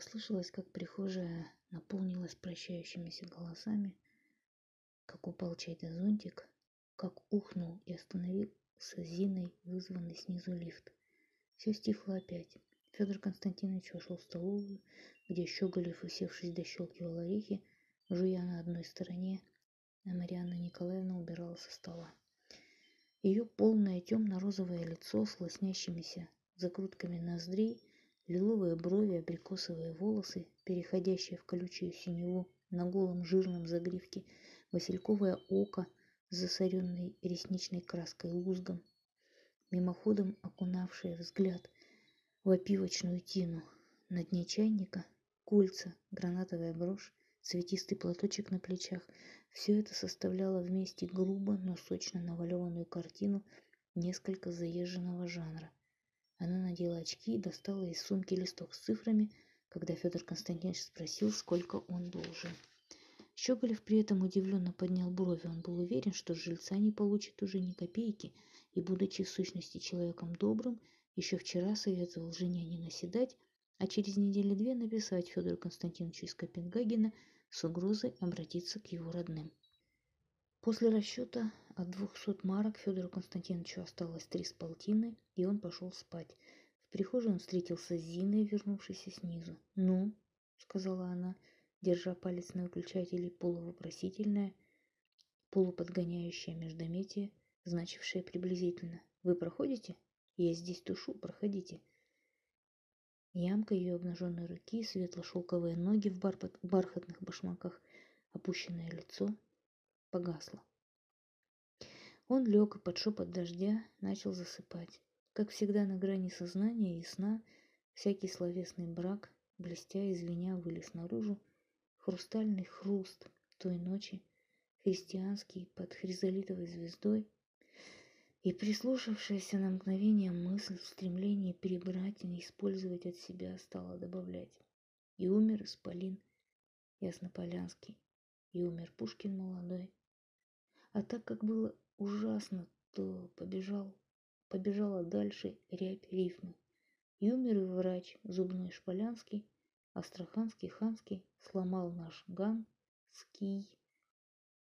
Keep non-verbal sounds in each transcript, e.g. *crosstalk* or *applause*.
Послышалось, как прихожая наполнилась прощающимися голосами, как упал чей-то зонтик, как ухнул и остановился Зиной вызванный снизу лифт. Все стихло опять. Федор Константинович вошел в столовую, где Щеголев, усевшись, дощелкивал орехи, жуя на одной стороне, а Марианна Николаевна убирала со стола. Ее полное темно-розовое лицо с лоснящимися закрутками ноздрей, лиловые брови, абрикосовые волосы, переходящие в колючую синеву на голом жирном загривке, васильковое око с засоренной ресничной краской лузгом, мимоходом окунавшее взгляд в опивочную тину. На дне чайника кольца, гранатовая брошь, цветистый платочек на плечах – все это составляло вместе грубо, но сочно наваленную картину несколько заезженного жанра. Она надела очки и достала из сумки листок с цифрами, когда Федор Константинович спросил, сколько он должен. Щеголев при этом удивленно поднял брови. Он был уверен, что жильца не получит уже ни копейки, и, будучи в сущности человеком добрым, еще вчера советовал жене не наседать, а через недели две написать Федору Константиновичу из Копенгагена с угрозой обратиться к его родным. После расчета от двухсот марок Федору Константиновичу осталось три с полтиной, и он пошел спать. В прихожей он встретился с Зиной, вернувшейся снизу. «Ну?» — сказала она, держа палец на выключателе, полувопросительное, полуподгоняющее междометие, значившее приблизительно. «Вы проходите? Я здесь тушу, проходите». Ямка ее обнаженной руки, светло-шелковые ноги в бархатных башмаках, опущенное лицо погасло. Он лег под шепот дождя начал засыпать. Как всегда на грани сознания и сна, всякий словесный брак, блестя и звеня, вылез наружу, хрустальный хруст той ночи, христианский под хризолитовой звездой, и прислушавшаяся на мгновение мысль в стремлении перебрать и не использовать от себя стала добавлять. И умер Исполин Яснополянский, и умер Пушкин молодой. А так как было ужасно, то побежал, побежала дальше рябь рифмы. И умер и врач зубной Шполянский, Астраханский ханский сломал наш ган, ский.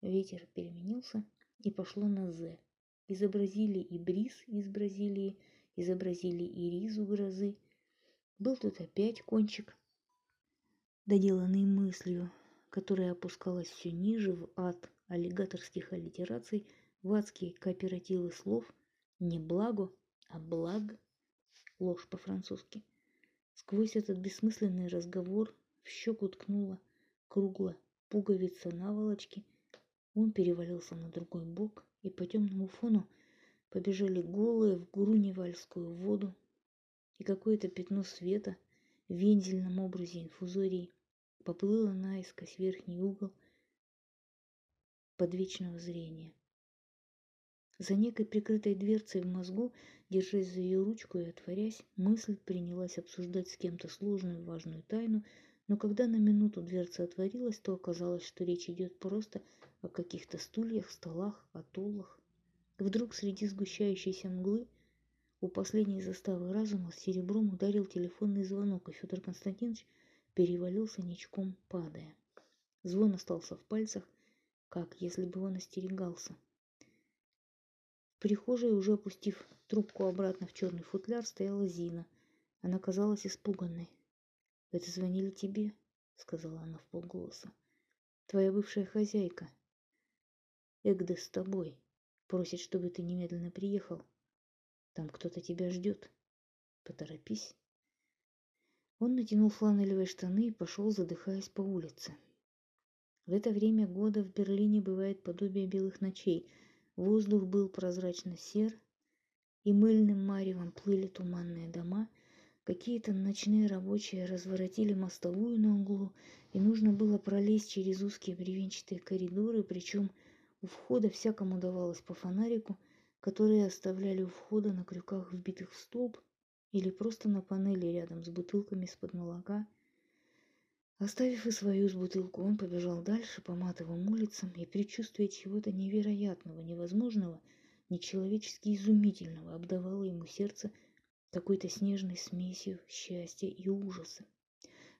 Ветер переменился, и пошло на «З». Изобразили и бриз из Бразилии, изобразили и ризу грозы. Был тут опять кончик, доделанный мыслью, которая опускалась все ниже в ад аллигаторских аллитераций, в адские кооперативы слов не благо, а благ, ложь по-французски. Сквозь этот бессмысленный разговор в щеку ткнула круглая пуговица наволочки. Он перевалился на другой бок, и по темному фону побежали голые в груневальскую воду, и какое-то пятно света в вензельном образе инфузории поплыло наискось верхний угол подвечного зрения. За некой прикрытой дверцей в мозгу, держась за ее ручку и отворясь, мысль принялась обсуждать с кем-то сложную важную тайну, но когда на минуту дверца отворилась, то оказалось, что речь идет просто о каких-то стульях, столах, атоллах. Вдруг среди сгущающейся мглы у последней заставы разума серебром ударил телефонный звонок, и Федор Константинович перевалился ничком, падая. Звон остался в пальцах, как если бы он остерегался. В прихожей, уже опустив трубку обратно в черный футляр, стояла Зина. Она казалась испуганной. «Это звонили тебе?» — сказала она в полголоса. «Твоя бывшая хозяйка. Эгда с тобой. Просит, чтобы ты немедленно приехал. Там кто-то тебя ждет. Поторопись». Он натянул фланелевые штаны и пошел, задыхаясь по улице. В это время года в Берлине бывает подобие белых ночей. Воздух был прозрачно сер, и мыльным маревом плыли туманные дома – Какие-то ночные рабочие разворотили мостовую на углу, и нужно было пролезть через узкие бревенчатые коридоры, причем у входа всякому давалось по фонарику, которые оставляли у входа на крюках, вбитых в столб, или просто на панели рядом с бутылками из-под молока. Оставив и свою с бутылку, он побежал дальше по матовым улицам, и предчувствие чего-то невероятного, невозможного, нечеловечески изумительного обдавало ему сердце какой-то снежной смесью счастья и ужаса.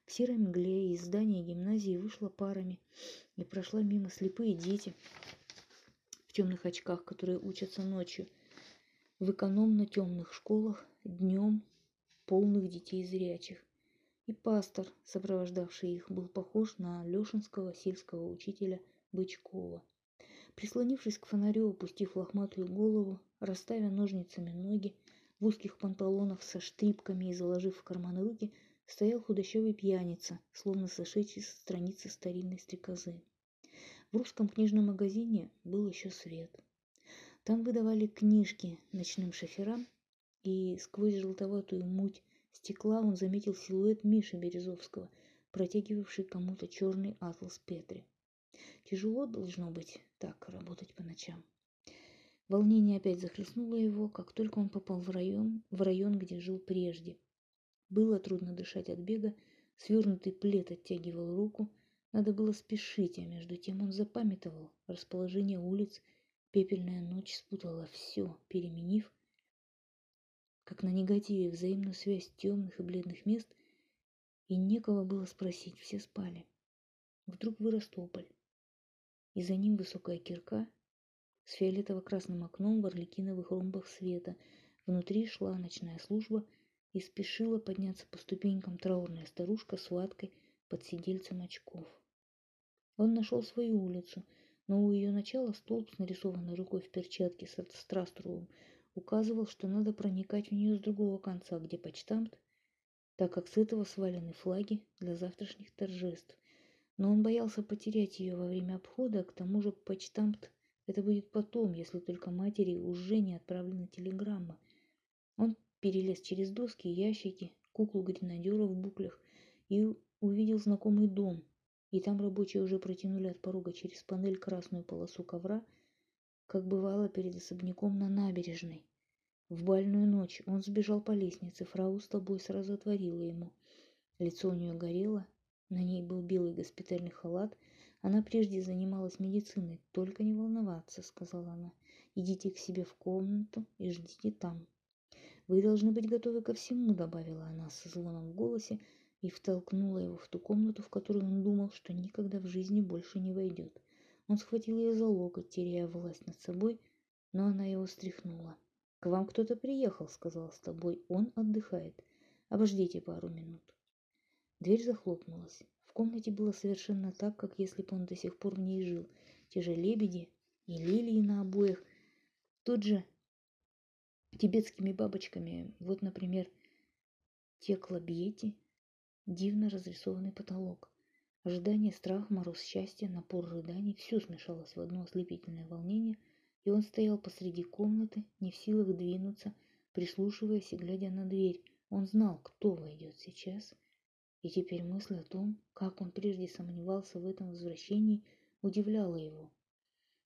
В серой мгле из здания гимназии вышла парами и прошла мимо слепые дети в темных очках, которые учатся ночью в экономно темных школах днем полных детей зрячих. И пастор, сопровождавший их, был похож на Лешинского сельского учителя Бычкова. Прислонившись к фонарю, опустив лохматую голову, расставя ножницами ноги, в узких панталонах со штрипками и заложив в карманы руки, стоял худощавый пьяница, словно сошедший со страницы старинной стрекозы. В русском книжном магазине был еще свет. Там выдавали книжки ночным шоферам, и сквозь желтоватую муть стекла он заметил силуэт Миши Березовского, протягивавший кому-то черный атлас Петри. Тяжело должно быть так работать по ночам. Волнение опять захлестнуло его, как только он попал в район, в район, где жил прежде. Было трудно дышать от бега, свернутый плед оттягивал руку, надо было спешить, а между тем он запамятовал расположение улиц, пепельная ночь спутала все, переменив, как на негативе, взаимную связь темных и бледных мест, и некого было спросить, все спали. Вдруг вырос тополь, и за ним высокая кирка с фиолетово-красным окном в орликиновых ромбах света. Внутри шла ночная служба и спешила подняться по ступенькам траурная старушка с ваткой под сидельцем очков. Он нашел свою улицу, но у ее начала столб с нарисованной рукой в перчатке с страстровым указывал, что надо проникать в нее с другого конца, где почтамт, так как с этого свалены флаги для завтрашних торжеств. Но он боялся потерять ее во время обхода, к тому же почтамт это будет потом, если только матери уже не отправлена телеграмма. Он перелез через доски, ящики, куклу гренадера в буклях и увидел знакомый дом. И там рабочие уже протянули от порога через панель красную полосу ковра, как бывало перед особняком на набережной. В бальную ночь он сбежал по лестнице, фрау с тобой сразу отворила ему. Лицо у нее горело, на ней был белый госпитальный халат – она прежде занималась медициной. Только не волноваться, сказала она. Идите к себе в комнату и ждите там. Вы должны быть готовы ко всему, добавила она со звоном в голосе и втолкнула его в ту комнату, в которую он думал, что никогда в жизни больше не войдет. Он схватил ее за локоть, теряя власть над собой, но она его стряхнула. «К вам кто-то приехал», — сказал с тобой. «Он отдыхает. Обождите пару минут». Дверь захлопнулась комнате было совершенно так, как если бы он до сих пор в ней жил. Те же лебеди и лилии на обоях. Тут же тибетскими бабочками. Вот, например, те клобьети, дивно разрисованный потолок. Ожидание, страх, мороз счастья, напор рыданий – все смешалось в одно ослепительное волнение, и он стоял посреди комнаты, не в силах двинуться, прислушиваясь и глядя на дверь. Он знал, кто войдет сейчас – и теперь мысль о том, как он прежде сомневался в этом возвращении, удивляла его.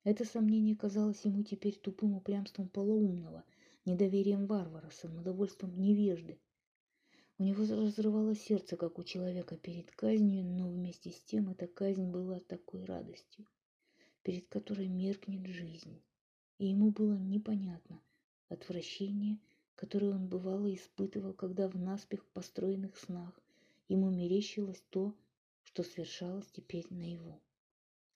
Это сомнение казалось ему теперь тупым упрямством полоумного, недоверием варвара, самодовольством невежды. У него разрывало сердце, как у человека перед казнью, но вместе с тем эта казнь была такой радостью, перед которой меркнет жизнь. И ему было непонятно отвращение, которое он бывало испытывал, когда в наспех построенных снах Ему мерещилось то, что свершалось теперь наяву.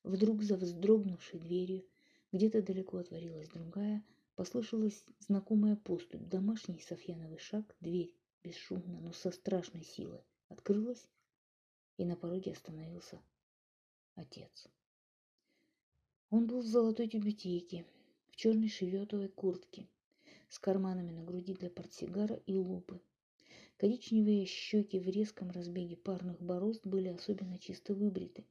Вдруг за вздрогнувшей дверью, где-то далеко отворилась другая, послышалась знакомая поступь, домашний Софьяновый шаг, дверь, бесшумно, но со страшной силой, открылась, и на пороге остановился отец. Он был в золотой тюбетейке, в черной шеветовой куртке, с карманами на груди для портсигара и лупы, Коричневые щеки в резком разбеге парных борозд были особенно чисто выбриты.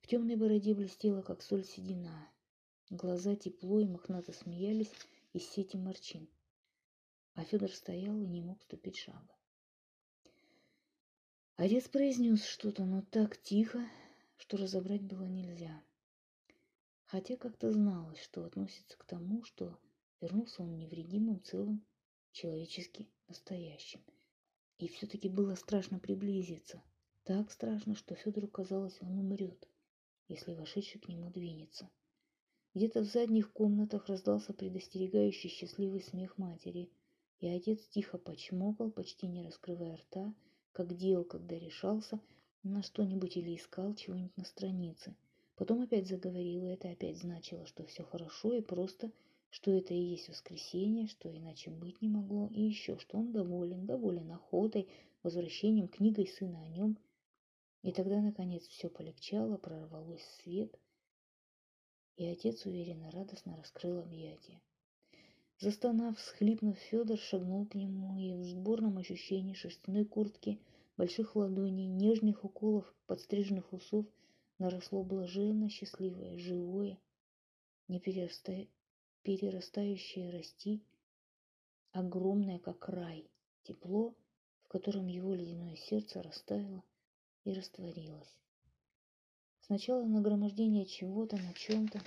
В темной бороде блестела, как соль седина. Глаза тепло и мохнато смеялись из сети морчин. А Федор стоял и не мог ступить шага. Отец произнес что-то, но так тихо, что разобрать было нельзя. Хотя как-то зналось, что относится к тому, что вернулся он невредимым, целым, человечески настоящим – и все-таки было страшно приблизиться. Так страшно, что Федору казалось, он умрет, если вошедший к нему двинется. Где-то в задних комнатах раздался предостерегающий счастливый смех матери, и отец тихо почмокал, почти не раскрывая рта, как делал, когда решался на что-нибудь или искал чего-нибудь на странице. Потом опять заговорил, и это опять значило, что все хорошо и просто, что это и есть воскресенье, что иначе быть не могло, и еще, что он доволен, доволен охотой, возвращением, книгой сына о нем. И тогда, наконец, все полегчало, прорвалось свет, и отец уверенно, радостно раскрыл объятия. Застонав, всхлипнув, Федор шагнул к нему, и в сборном ощущении шерстяной куртки, больших ладоней, нежных уколов, подстриженных усов наросло блаженно счастливое, живое, не перераста... перерастающее расти, огромное, как рай, тепло, в котором его ледяное сердце растаяло и растворилось. Сначала нагромождение чего-то на чем-то,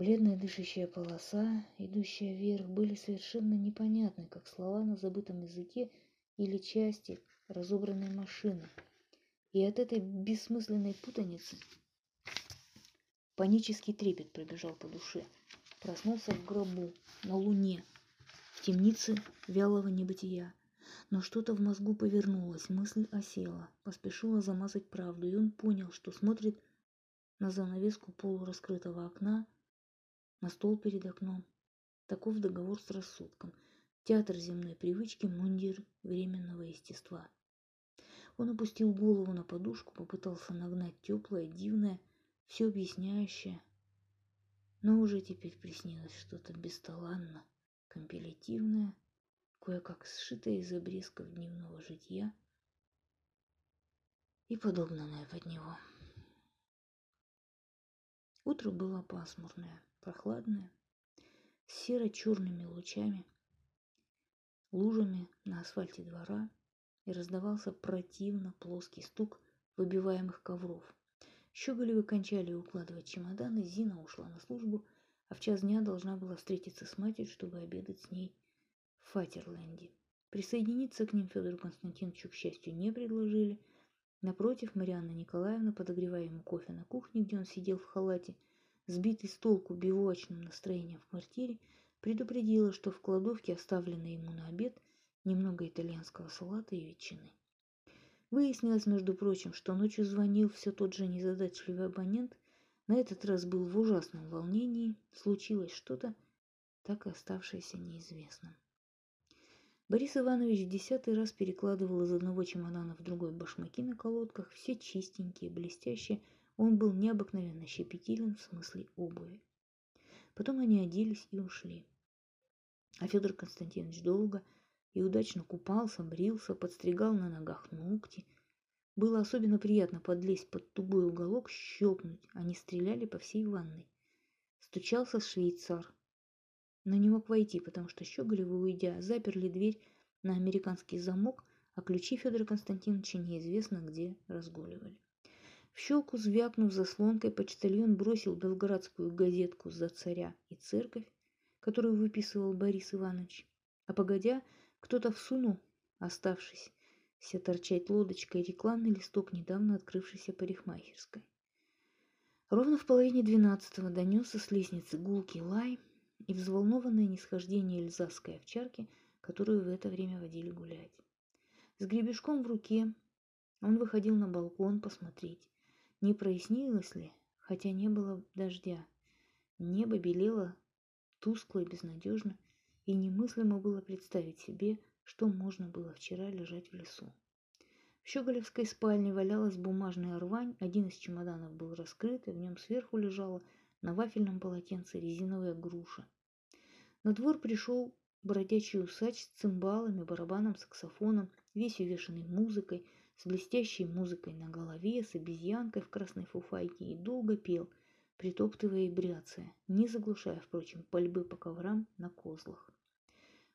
Бледная дышащая полоса, идущая вверх, были совершенно непонятны, как слова на забытом языке или части разобранной машины. И от этой бессмысленной путаницы панический трепет пробежал по душе. Проснулся в гробу, на луне, в темнице вялого небытия. Но что-то в мозгу повернулось, мысль осела, поспешила замазать правду, и он понял, что смотрит на занавеску полураскрытого окна, на стол перед окном. Таков договор с рассудком. Театр земной привычки, мундир временного естества. Он опустил голову на подушку, попытался нагнать теплое, дивное, все объясняющее. Но уже теперь приснилось что-то бесталанно, компилятивное, кое-как сшитое из обрезков дневного житья и подогнанное под него. Утро было пасмурное прохладная, с серо-черными лучами, лужами на асфальте двора, и раздавался противно плоский стук выбиваемых ковров. Щеголевы кончали укладывать чемоданы, Зина ушла на службу, а в час дня должна была встретиться с матерью, чтобы обедать с ней в Фатерленде. Присоединиться к ним Федору Константиновичу, к счастью, не предложили. Напротив, Марианна Николаевна, подогревая ему кофе на кухне, где он сидел в халате, сбитый с толку бивуачным настроением в квартире, предупредила, что в кладовке оставлено ему на обед немного итальянского салата и ветчины. Выяснилось, между прочим, что ночью звонил все тот же незадачливый абонент, на этот раз был в ужасном волнении, случилось что-то, так и оставшееся неизвестным. Борис Иванович в десятый раз перекладывал из одного чемодана в другой башмаки на колодках, все чистенькие, блестящие, он был необыкновенно щепетилен в смысле обуви. Потом они оделись и ушли. А Федор Константинович долго и удачно купался, брился, подстригал на ногах ногти. Было особенно приятно подлезть под тугой уголок, щелкнуть. Они стреляли по всей ванной. Стучался швейцар, но не мог войти, потому что Щеголевы, уйдя, заперли дверь на американский замок, а ключи Федора Константиновича неизвестно где разгуливали. В щелку звякнув заслонкой, почтальон бросил белградскую газетку «За царя и церковь», которую выписывал Борис Иванович. А погодя, кто-то всунул, оставшись все торчать лодочкой, рекламный листок недавно открывшейся парикмахерской. Ровно в половине двенадцатого донесся с лестницы гулкий лай и взволнованное нисхождение эльзасской овчарки, которую в это время водили гулять. С гребешком в руке он выходил на балкон посмотреть, не прояснилось ли, хотя не было дождя. Небо белело тускло и безнадежно, и немыслимо было представить себе, что можно было вчера лежать в лесу. В Щеголевской спальне валялась бумажная рвань, один из чемоданов был раскрыт, и в нем сверху лежала на вафельном полотенце резиновая груша. На двор пришел бродячий усач с цимбалами, барабаном, саксофоном, весь увешанный музыкой – с блестящей музыкой на голове, с обезьянкой в красной фуфайке и долго пел, притоптывая и бряцая, не заглушая, впрочем, пальбы по коврам на козлах.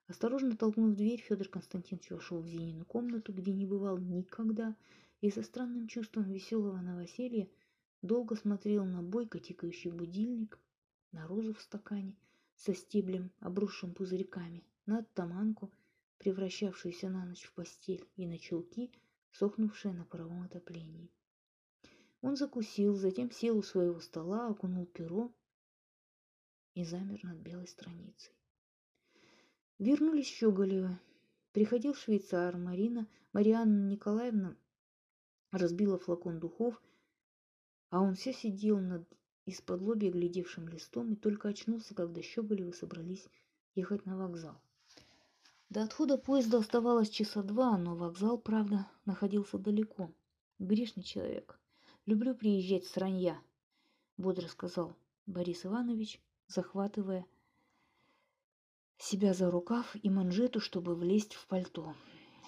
Осторожно толкнув дверь, Федор Константинович вошел в Зинину комнату, где не бывал никогда, и со странным чувством веселого новоселья долго смотрел на бойко тикающий будильник, на розу в стакане со стеблем, обросшим пузырьками, на оттаманку, превращавшуюся на ночь в постель, и на чулки – сохнувшее на паровом отоплении. Он закусил, затем сел у своего стола, окунул перо и замер над белой страницей. Вернулись Щеголевы. Приходил швейцар Марина, Марианна Николаевна разбила флакон духов, а он все сидел над из-под лобья глядевшим листом и только очнулся, когда Щеголевы собрались ехать на вокзал. До отхода поезда оставалось часа два, но вокзал, правда, находился далеко. Грешный человек. Люблю приезжать с ранья, бодро сказал Борис Иванович, захватывая себя за рукав и манжету, чтобы влезть в пальто.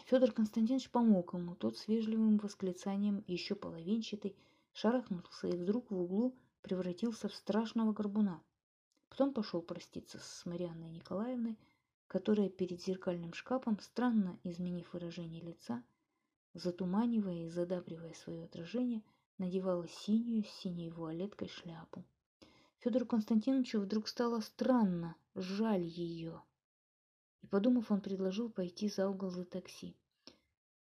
Федор Константинович помог ему, тот с вежливым восклицанием, еще половинчатый, шарахнулся и вдруг в углу превратился в страшного горбуна. Потом пошел проститься с Марианной Николаевной, которая перед зеркальным шкафом, странно изменив выражение лица, затуманивая и задабривая свое отражение, надевала синюю с синей вуалеткой шляпу. Федору Константиновичу вдруг стало странно, жаль ее. И, подумав, он предложил пойти за угол за такси.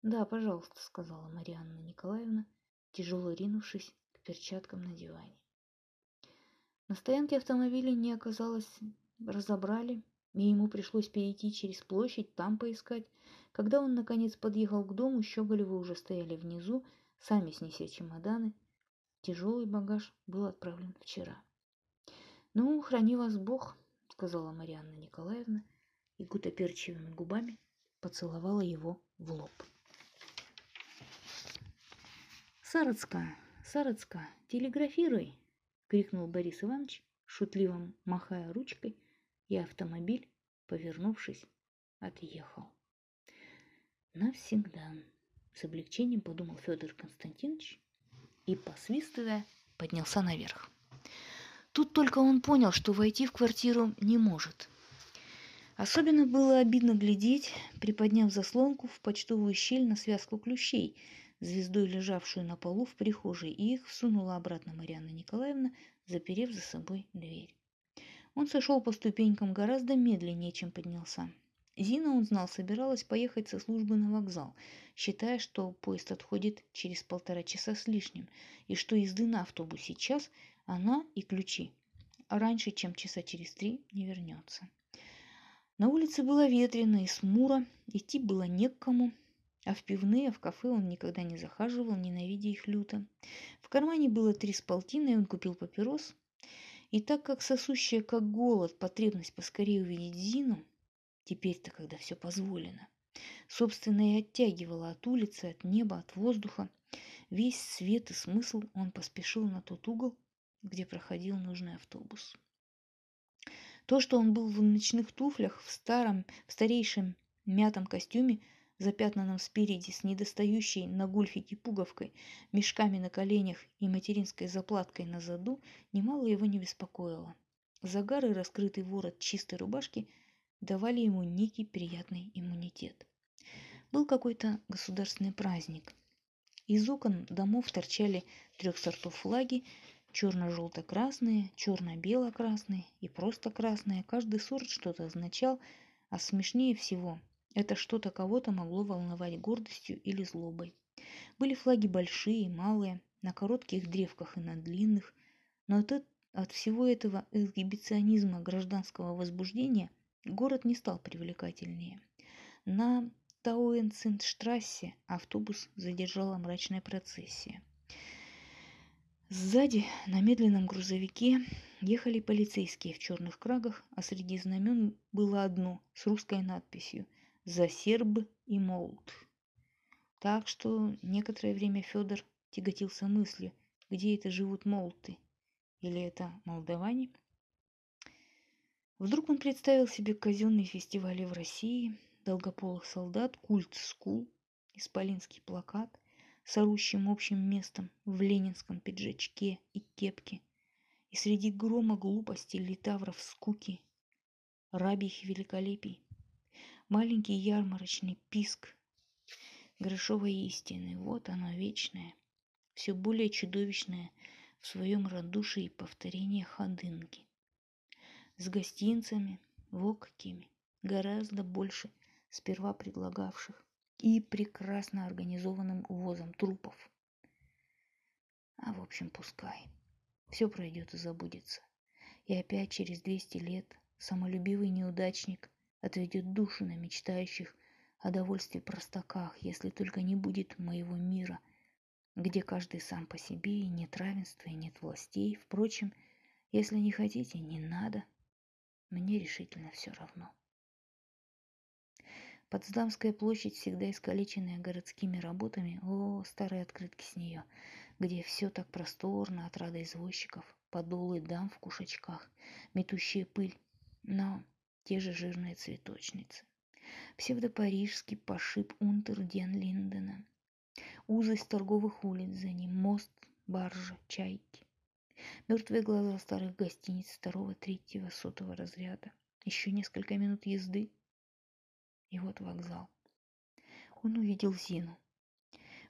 «Да, пожалуйста», — сказала Марианна Николаевна, тяжело ринувшись к перчаткам на диване. На стоянке автомобиля не оказалось, разобрали, и ему пришлось перейти через площадь, там поискать. Когда он, наконец, подъехал к дому, Щеголевы уже стояли внизу, сами снеся чемоданы. Тяжелый багаж был отправлен вчера. «Ну, храни вас Бог», — сказала Марианна Николаевна, и гутоперчивыми губами поцеловала его в лоб. «Сарацка, Сарацка, телеграфируй!» — крикнул Борис Иванович, шутливо махая ручкой — и автомобиль, повернувшись, отъехал. Навсегда, с облегчением подумал Федор Константинович и, посвистывая, поднялся наверх. Тут только он понял, что войти в квартиру не может. Особенно было обидно глядеть, приподняв заслонку в почтовую щель на связку ключей, звездой лежавшую на полу в прихожей, и их всунула обратно Марьяна Николаевна, заперев за собой дверь. Он сошел по ступенькам гораздо медленнее, чем поднялся. Зина, он знал, собиралась поехать со службы на вокзал, считая, что поезд отходит через полтора часа с лишним, и что езды на автобусе час она и ключи, а раньше, чем часа через три, не вернется. На улице было ветрено и смуро, идти было не к кому, а в пивные, в кафе он никогда не захаживал, ненавидя их люто. В кармане было три с полтиной, он купил папирос, и так как сосущая как голод потребность поскорее увидеть Зину, теперь-то, когда все позволено, собственно, и оттягивала от улицы, от неба, от воздуха, весь свет и смысл он поспешил на тот угол, где проходил нужный автобус. То, что он был в ночных туфлях, в старом, в старейшем мятом костюме, запятнанном спереди с недостающей на гульфике пуговкой, мешками на коленях и материнской заплаткой на заду, немало его не беспокоило. Загар и раскрытый ворот чистой рубашки давали ему некий приятный иммунитет. Был какой-то государственный праздник. Из окон домов торчали трех сортов флаги, черно-желто-красные, черно-бело-красные и просто красные. Каждый сорт что-то означал, а смешнее всего – это что-то кого-то могло волновать гордостью или злобой. Были флаги большие малые, на коротких древках и на длинных, но от, от всего этого эксгибиционизма гражданского возбуждения город не стал привлекательнее. На Тауэнцинштрассе автобус задержала мрачная процессия. Сзади на медленном грузовике ехали полицейские в черных крагах, а среди знамен было одно с русской надписью – за серб и молд. Так что некоторое время Федор тяготился мыслью, где это живут молты, или это молдаване. Вдруг он представил себе казенные фестивали в России, долгополых солдат, культ скул, исполинский плакат с орущим общим местом в ленинском пиджачке и кепке, и среди грома глупости литавров скуки, рабих великолепий, Маленький ярмарочный писк грошовой истины. Вот оно вечное, все более чудовищное в своем радушии и повторении ходынки. С гостинцами, во какими, гораздо больше сперва предлагавших и прекрасно организованным увозом трупов. А в общем, пускай. Все пройдет и забудется. И опять через 200 лет самолюбивый неудачник – отведет душу на мечтающих о довольстве простаках, если только не будет моего мира, где каждый сам по себе, и нет равенства, и нет властей. Впрочем, если не хотите, не надо. Мне решительно все равно. Потсдамская площадь, всегда искалеченная городскими работами, о, старые открытки с нее, где все так просторно от рада извозчиков, подолы дам в кушачках, метущая пыль, но те же жирные цветочницы. Псевдопарижский пошиб Унтер Ден Линдена. Узость торговых улиц за ним, мост, баржа, чайки. Мертвые глаза старых гостиниц второго, третьего, сотого разряда. Еще несколько минут езды, и вот вокзал. Он увидел Зину.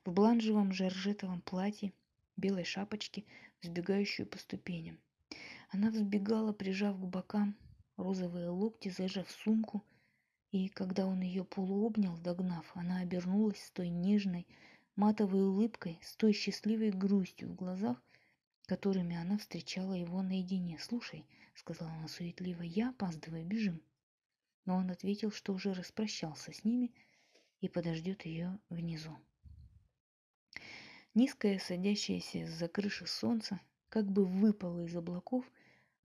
В бланжевом жаржетовом платье, белой шапочке, взбегающую по ступеням. Она взбегала, прижав к бокам розовые локти, зажав сумку, и когда он ее полуобнял, догнав, она обернулась с той нежной, матовой улыбкой, с той счастливой грустью в глазах, которыми она встречала его наедине. «Слушай», — сказала она суетливо, — «я опаздываю, бежим» но он ответил, что уже распрощался с ними и подождет ее внизу. Низкое садящееся из-за крыши солнце как бы выпало из облаков,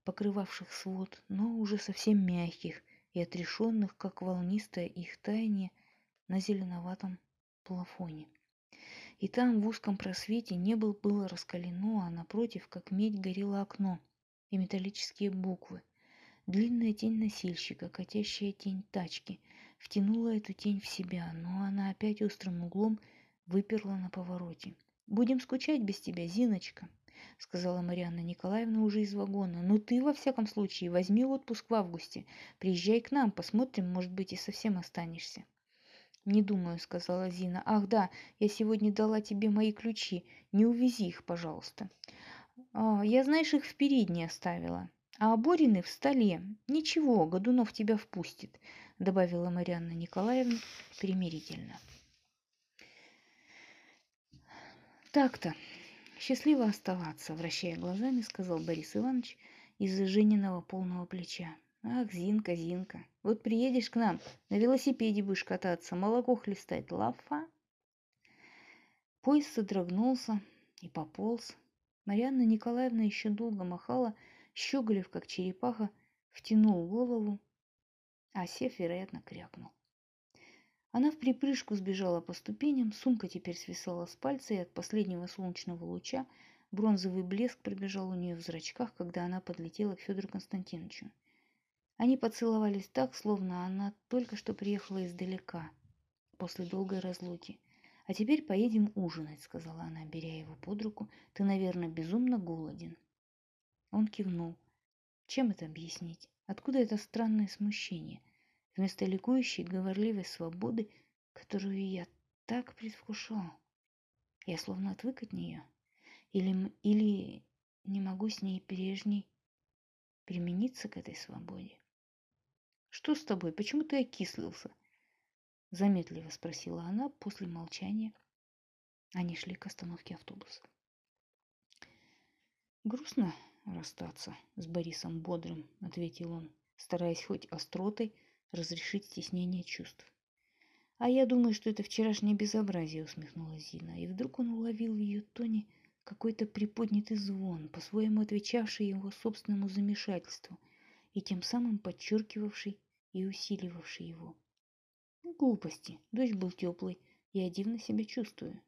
покрывавших свод, но уже совсем мягких и отрешенных, как волнистое их таяние на зеленоватом плафоне. И там в узком просвете небо было раскалено, а напротив, как медь, горело окно и металлические буквы – Длинная тень носильщика, катящая тень тачки, втянула эту тень в себя, но она опять острым углом выперла на повороте. «Будем скучать без тебя, Зиночка», — сказала Марианна Николаевна уже из вагона. «Но ты, во всяком случае, возьми отпуск в августе. Приезжай к нам, посмотрим, может быть, и совсем останешься». «Не думаю», — сказала Зина. «Ах, да, я сегодня дала тебе мои ключи. Не увези их, пожалуйста». А, «Я, знаешь, их в передней оставила». А оборины в столе. Ничего, Годунов тебя впустит, добавила Марьяна Николаевна примирительно. Так-то. Счастливо оставаться, вращая глазами, сказал Борис Иванович из-за Жениного полного плеча. Ах, Зинка, Зинка, вот приедешь к нам, на велосипеде будешь кататься, молоко хлестать, лафа. Поезд содрогнулся и пополз. Марьяна Николаевна еще долго махала Щеголев, как черепаха, втянул голову, а Сев, вероятно, крякнул. Она в припрыжку сбежала по ступеням, сумка теперь свисала с пальца, и от последнего солнечного луча бронзовый блеск пробежал у нее в зрачках, когда она подлетела к Федору Константиновичу. Они поцеловались так, словно она только что приехала издалека, после долгой разлуки. «А теперь поедем ужинать», — сказала она, беря его под руку. «Ты, наверное, безумно голоден». Он кивнул. Чем это объяснить? Откуда это странное смущение? Вместо ликующей, говорливой свободы, которую я так предвкушал. Я словно отвык от нее. Или, или не могу с ней прежней примениться к этой свободе. «Что с тобой? Почему ты окислился?» Заметливо спросила она после молчания. Они шли к остановке автобуса. «Грустно расстаться с Борисом Бодрым, ответил он, стараясь хоть остротой разрешить стеснение чувств. А я думаю, что это вчерашнее безобразие, усмехнулась Зина, и вдруг он уловил в ее тоне какой-то приподнятый звон, по-своему отвечавший его собственному замешательству и тем самым подчеркивавший и усиливавший его. Глупости. Дождь был теплый, я дивно себя чувствую.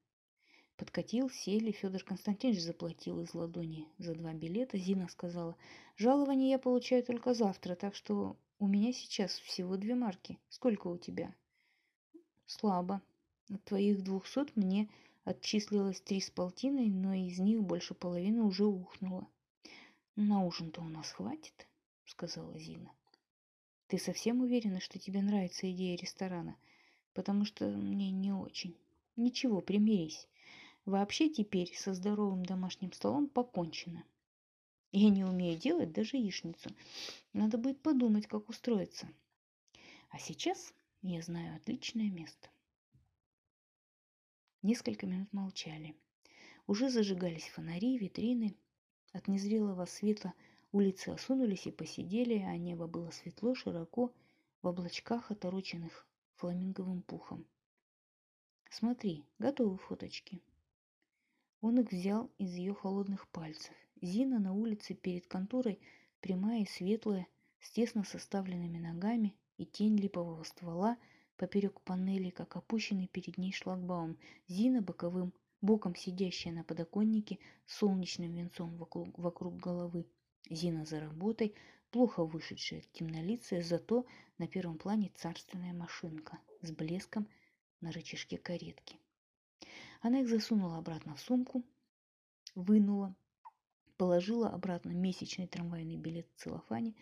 Подкатил, сели, Федор Константинович заплатил из ладони за два билета. Зина сказала, жалование я получаю только завтра, так что у меня сейчас всего две марки. Сколько у тебя? Слабо. От твоих двухсот мне отчислилось три с полтиной, но из них больше половины уже ухнуло. На ужин-то у нас хватит, сказала Зина. Ты совсем уверена, что тебе нравится идея ресторана? Потому что мне не очень. Ничего, примирись. Вообще теперь со здоровым домашним столом покончено. Я не умею делать даже яичницу. Надо будет подумать, как устроиться. А сейчас я знаю отличное место. Несколько минут молчали. Уже зажигались фонари, витрины. От незрелого света улицы осунулись и посидели, а небо было светло, широко, в облачках, отороченных фламинговым пухом. Смотри, готовы фоточки. Он их взял из ее холодных пальцев. Зина на улице перед конторой, прямая и светлая, с тесно составленными ногами и тень липового ствола поперек панели, как опущенный перед ней шлагбаум. Зина боковым, боком сидящая на подоконнике с солнечным венцом вокруг, вокруг головы. Зина за работой, плохо вышедшая темнолицая, зато на первом плане царственная машинка с блеском на рычажке каретки. Она их засунула обратно в сумку, вынула, положила обратно месячный трамвайный билет в целлофане,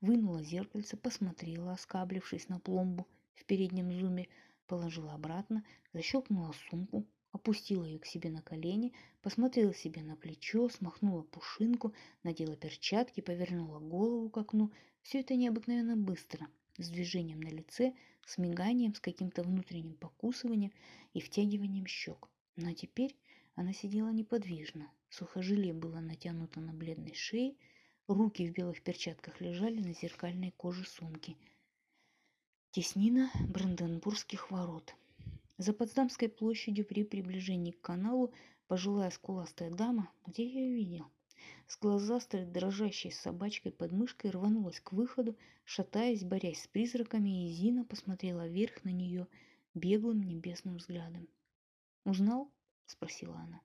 вынула зеркальце, посмотрела, оскаблившись на пломбу в переднем зуме, положила обратно, защелкнула сумку, опустила ее к себе на колени, посмотрела себе на плечо, смахнула пушинку, надела перчатки, повернула голову к окну. Все это необыкновенно быстро, с движением на лице, с миганием, с каким-то внутренним покусыванием и втягиванием щек. Но теперь она сидела неподвижно. Сухожилие было натянуто на бледной шее, руки в белых перчатках лежали на зеркальной коже сумки. Теснина Бранденбургских ворот. За Потсдамской площадью при приближении к каналу пожилая скуластая дама, где я ее видел, с глазастой, дрожащей собачкой под мышкой рванулась к выходу, шатаясь, борясь с призраками, и Зина посмотрела вверх на нее беглым небесным взглядом. «Узнал?» – спросила она.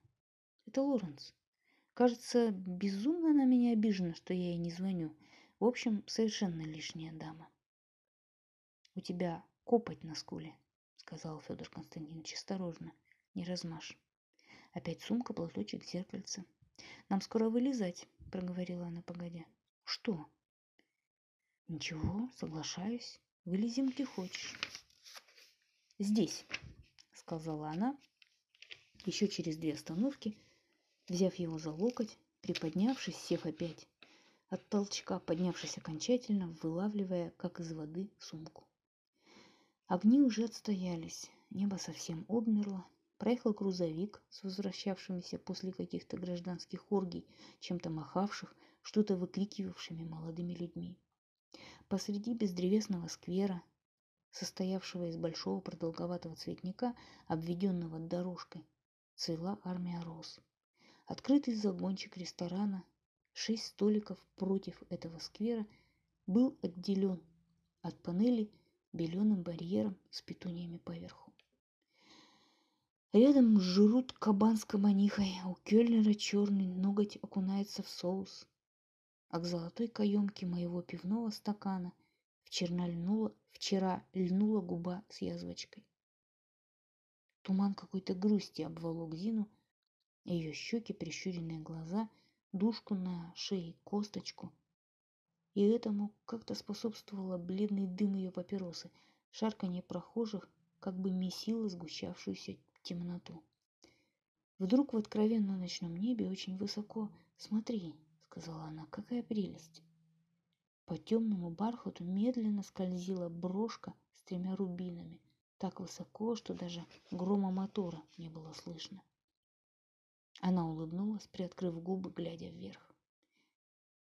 «Это Лоренс. Кажется, безумно на меня обижена, что я ей не звоню. В общем, совершенно лишняя дама». «У тебя копоть на скуле», – сказал Федор Константинович осторожно. «Не размажь. Опять сумка, платочек, зеркальце. Нам скоро вылезать, проговорила она погодя. Что? Ничего, соглашаюсь. Вылезем где хочешь. Здесь, сказала она, еще через две остановки, взяв его за локоть, приподнявшись, сев опять от толчка, поднявшись окончательно, вылавливая, как из воды, сумку. Огни уже отстоялись, небо совсем обмерло, Проехал грузовик с возвращавшимися после каких-то гражданских оргий, чем-то махавших, что-то выкрикивавшими молодыми людьми. Посреди бездревесного сквера, состоявшего из большого продолговатого цветника, обведенного дорожкой, цвела армия роз. Открытый загончик ресторана, шесть столиков против этого сквера, был отделен от панели беленым барьером с петуниями поверху. Рядом жрут кабан с кабанихой, у Кёльнера черный ноготь окунается в соус. А к золотой каемке моего пивного стакана вчера льнула, вчера льнула губа с язвочкой. Туман какой-то грусти обволок Зину, ее щеки, прищуренные глаза, душку на шее, косточку. И этому как-то способствовало бледный дым ее папиросы, шарканье прохожих, как бы месило сгущавшуюся темноту. Вдруг в откровенном ночном небе очень высоко «Смотри», — сказала она, — «какая прелесть!» По темному бархату медленно скользила брошка с тремя рубинами, так высоко, что даже грома мотора не было слышно. Она улыбнулась, приоткрыв губы, глядя вверх.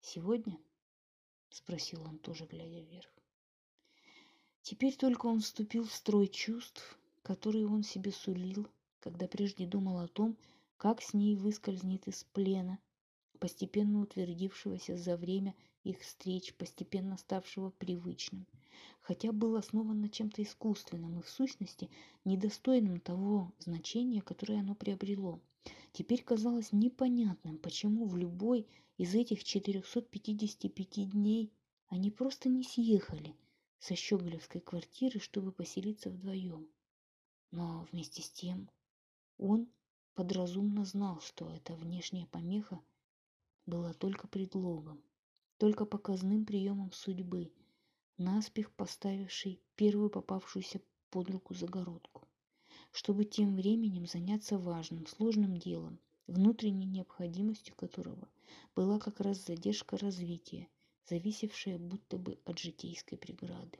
«Сегодня?» — спросил он, тоже глядя вверх. Теперь только он вступил в строй чувств, которые он себе сулил, когда прежде думал о том, как с ней выскользнет из плена, постепенно утвердившегося за время их встреч, постепенно ставшего привычным, хотя был основан на чем-то искусственном и в сущности недостойным того значения, которое оно приобрело. Теперь казалось непонятным, почему в любой из этих 455 дней они просто не съехали со Щеголевской квартиры, чтобы поселиться вдвоем. Но вместе с тем он подразумно знал, что эта внешняя помеха была только предлогом, только показным приемом судьбы, наспех поставившей первую попавшуюся под руку загородку, чтобы тем временем заняться важным, сложным делом, внутренней необходимостью которого была как раз задержка развития, зависевшая будто бы от житейской преграды.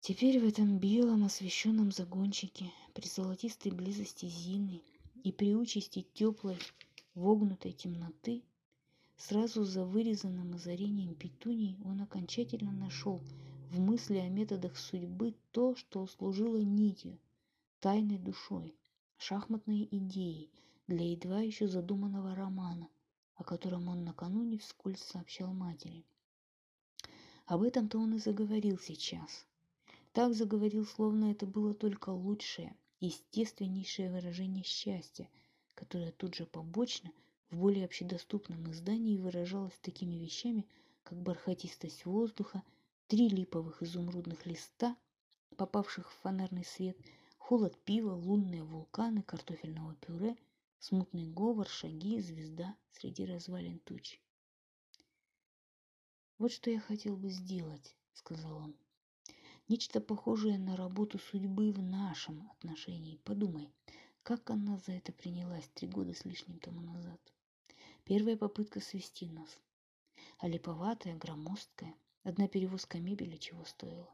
Теперь в этом белом освещенном загончике, при золотистой близости Зины и при участи теплой, вогнутой темноты, сразу за вырезанным озарением петуний он окончательно нашел в мысли о методах судьбы то, что служило нитью, тайной душой, шахматной идеей для едва еще задуманного романа, о котором он накануне вскользь сообщал матери. Об этом-то он и заговорил сейчас. Так заговорил, словно это было только лучшее, естественнейшее выражение счастья, которое тут же побочно в более общедоступном издании выражалось такими вещами, как бархатистость воздуха, три липовых изумрудных листа, попавших в фонарный свет, холод пива, лунные вулканы, картофельного пюре, смутный говор, шаги, звезда среди развалин туч. «Вот что я хотел бы сделать», — сказал он. «Нечто похожее на работу судьбы в нашем отношении. Подумай, как она за это принялась три года с лишним тому назад. Первая попытка свести нас. А липоватая, громоздкая, одна перевозка мебели чего стоила.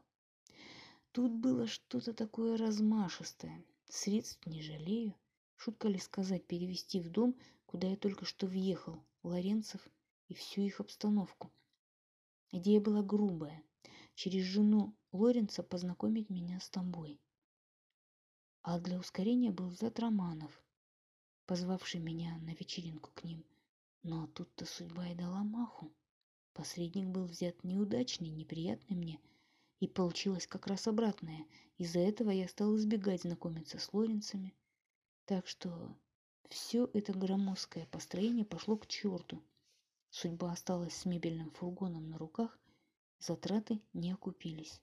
Тут было что-то такое размашистое. Средств не жалею. Шутка ли сказать перевести в дом, куда я только что въехал, Лоренцев и всю их обстановку. Идея была грубая. Через жену Лоренца познакомить меня с тобой. А для ускорения был зад Романов, позвавший меня на вечеринку к ним. Но тут-то судьба и дала маху. Посредник был взят неудачный, неприятный мне, и получилось как раз обратное. Из-за этого я стал избегать знакомиться с Лоренцами. Так что все это громоздкое построение пошло к черту. Судьба осталась с мебельным фургоном на руках, затраты не окупились.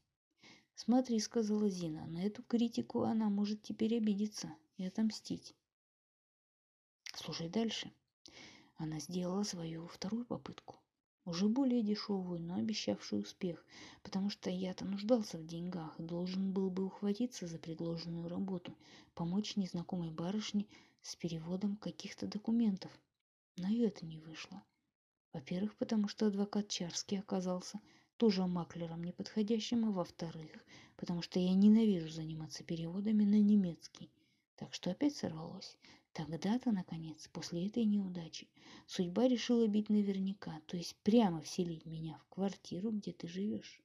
«Смотри», — сказала Зина, — «на эту критику она может теперь обидеться и отомстить». Слушай дальше. Она сделала свою вторую попытку уже более дешевую, но обещавшую успех, потому что я-то нуждался в деньгах и должен был бы ухватиться за предложенную работу, помочь незнакомой барышне с переводом каких-то документов. Но и это не вышло. Во-первых, потому что адвокат Чарский оказался тоже маклером неподходящим, а во-вторых, потому что я ненавижу заниматься переводами на немецкий. Так что опять сорвалось. Тогда-то, наконец, после этой неудачи, судьба решила бить наверняка, то есть прямо вселить меня в квартиру, где ты живешь.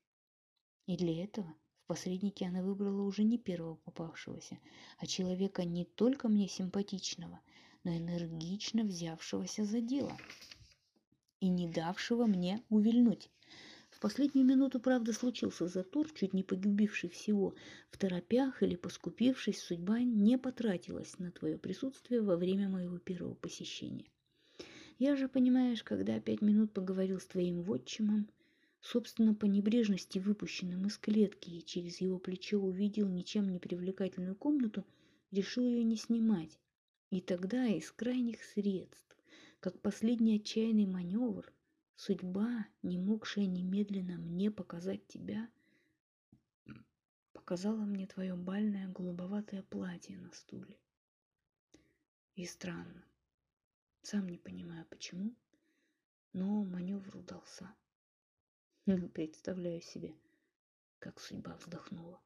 И для этого в посреднике она выбрала уже не первого попавшегося, а человека не только мне симпатичного, но энергично взявшегося за дело и не давшего мне увильнуть последнюю минуту, правда, случился затор, чуть не погубивший всего. В торопях или поскупившись, судьба не потратилась на твое присутствие во время моего первого посещения. Я же, понимаешь, когда пять минут поговорил с твоим вотчимом, собственно, по небрежности, выпущенным из клетки, и через его плечо увидел ничем не привлекательную комнату, решил ее не снимать. И тогда из крайних средств, как последний отчаянный маневр, Судьба, не могшая немедленно мне показать тебя, показала мне твое бальное голубоватое платье на стуле. И странно, сам не понимаю почему, но маневр удался. *laughs* Представляю себе, как судьба вздохнула.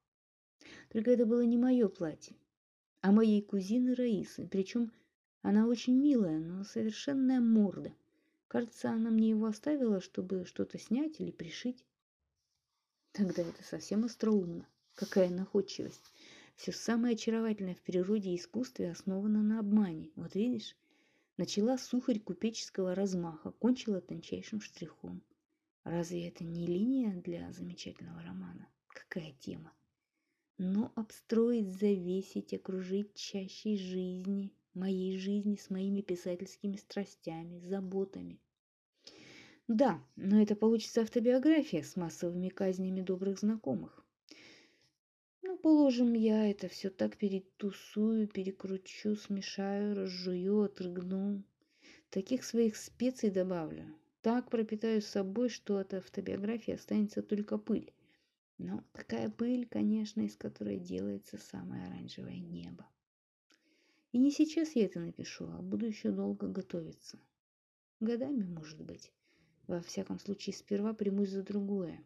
Только это было не мое платье, а моей кузины Раисы, причем она очень милая, но совершенная морда – Кажется, она мне его оставила, чтобы что-то снять или пришить. Тогда это совсем остроумно. Какая находчивость. Все самое очаровательное в природе и искусстве основано на обмане. Вот видишь? Начала сухарь купеческого размаха, кончила тончайшим штрихом. Разве это не линия для замечательного романа? Какая тема? Но обстроить, завесить, окружить чаще жизни, моей жизни с моими писательскими страстями, заботами. Да, но это получится автобиография с массовыми казнями добрых знакомых. Ну, положим, я это все так перетусую, перекручу, смешаю, разжую, отрыгну. Таких своих специй добавлю. Так пропитаю собой, что от автобиографии останется только пыль. Но такая пыль, конечно, из которой делается самое оранжевое небо. И не сейчас я это напишу, а буду еще долго готовиться. Годами, может быть. Во всяком случае, сперва примусь за другое.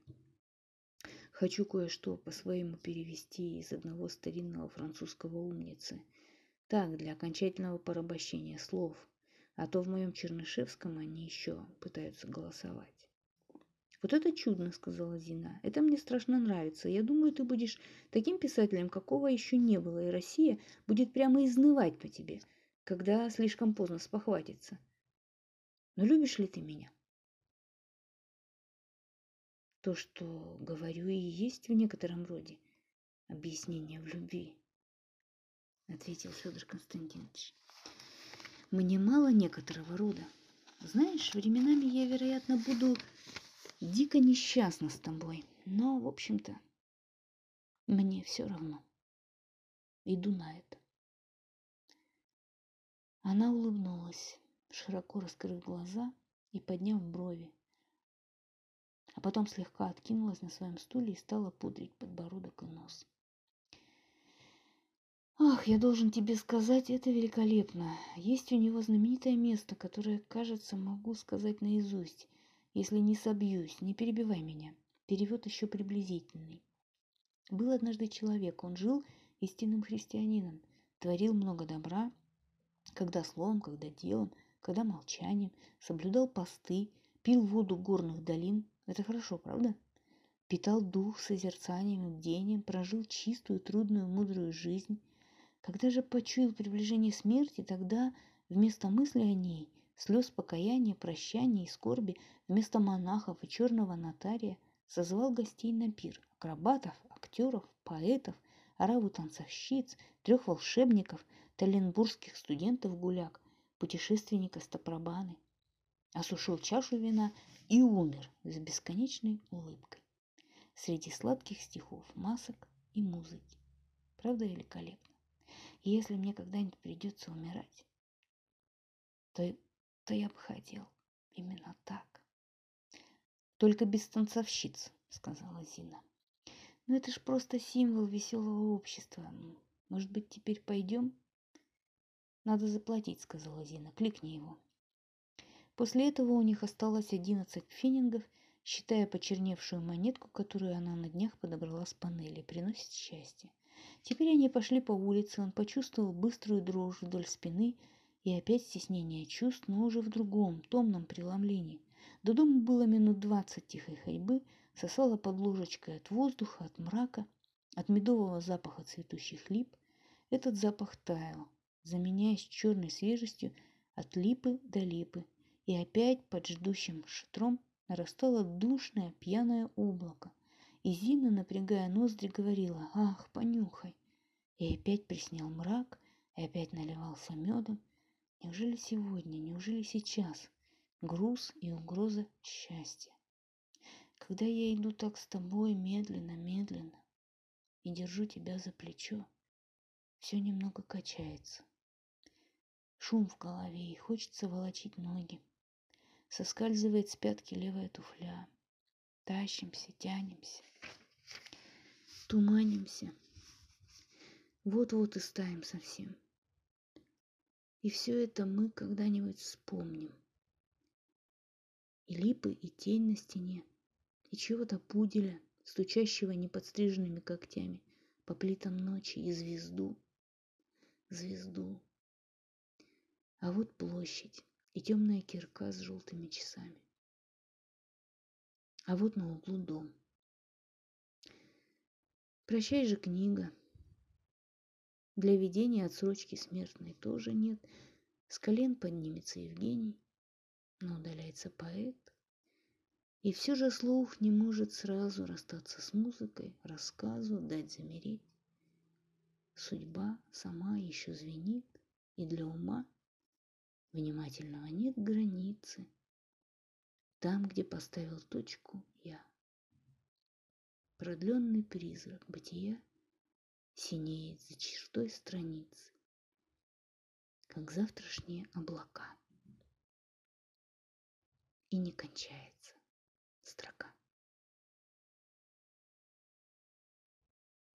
Хочу кое-что по-своему перевести из одного старинного французского умницы. Так, для окончательного порабощения слов. А то в моем Чернышевском они еще пытаются голосовать. Вот это чудно, сказала Зина. Это мне страшно нравится. Я думаю, ты будешь таким писателем, какого еще не было, и Россия будет прямо изнывать по тебе, когда слишком поздно спохватится. Но любишь ли ты меня? То, что говорю, и есть в некотором роде объяснение в любви, ответил Федор Константинович. Мне мало некоторого рода. Знаешь, временами я, вероятно, буду дико несчастна с тобой. Но, в общем-то, мне все равно. Иду на это. Она улыбнулась, широко раскрыв глаза и подняв брови. А потом слегка откинулась на своем стуле и стала пудрить подбородок и нос. Ах, я должен тебе сказать, это великолепно. Есть у него знаменитое место, которое, кажется, могу сказать наизусть. Если не собьюсь, не перебивай меня. Перевод еще приблизительный. Был однажды человек, он жил истинным христианином, творил много добра, когда словом, когда делом, когда молчанием, соблюдал посты, пил воду горных долин. Это хорошо, правда? Питал дух созерцанием и бдением, прожил чистую, трудную, мудрую жизнь. Когда же почуял приближение смерти, тогда вместо мысли о ней слез покаяния, прощания и скорби вместо монахов и черного нотария созвал гостей на пир – акробатов, актеров, поэтов, ораву танцовщиц, трех волшебников, таленбургских студентов гуляк, путешественника Стопробаны. Осушил чашу вина и умер с бесконечной улыбкой. Среди сладких стихов, масок и музыки. Правда великолепно? И если мне когда-нибудь придется умирать, то то я бы хотел именно так. Только без танцовщиц, сказала Зина. Ну это ж просто символ веселого общества. Может быть, теперь пойдем? Надо заплатить, сказала Зина. Кликни его. После этого у них осталось одиннадцать фенингов, считая почерневшую монетку, которую она на днях подобрала с панели, приносит счастье. Теперь они пошли по улице, он почувствовал быструю дрожь вдоль спины, и опять стеснение чувств, но уже в другом, томном преломлении. До дома было минут двадцать тихой ходьбы, сосала под ложечкой от воздуха, от мрака, от медового запаха цветущих лип. Этот запах таял, заменяясь черной свежестью от липы до липы, и опять под ждущим шатром нарастало душное пьяное облако. И Зина, напрягая ноздри, говорила «Ах, понюхай!» И опять приснял мрак, и опять наливался медом, Неужели сегодня, неужели сейчас груз и угроза счастья? Когда я иду так с тобой медленно, медленно и держу тебя за плечо, все немного качается. Шум в голове и хочется волочить ноги. Соскальзывает с пятки левая туфля. Тащимся, тянемся, туманимся. Вот-вот и стаем совсем. И все это мы когда-нибудь вспомним. И липы, и тень на стене, и чего-то пуделя, стучащего неподстриженными когтями по плитам ночи, и звезду, звезду. А вот площадь и темная кирка с желтыми часами. А вот на углу дом. Прощай же, книга, для ведения отсрочки смертной тоже нет. С колен поднимется Евгений, но удаляется поэт. И все же слух не может сразу расстаться с музыкой, рассказу, дать замереть. Судьба сама еще звенит, и для ума внимательного нет границы. Там, где поставил точку я. Продленный призрак бытия синеет за чертой страницы, как завтрашние облака. И не кончается строка.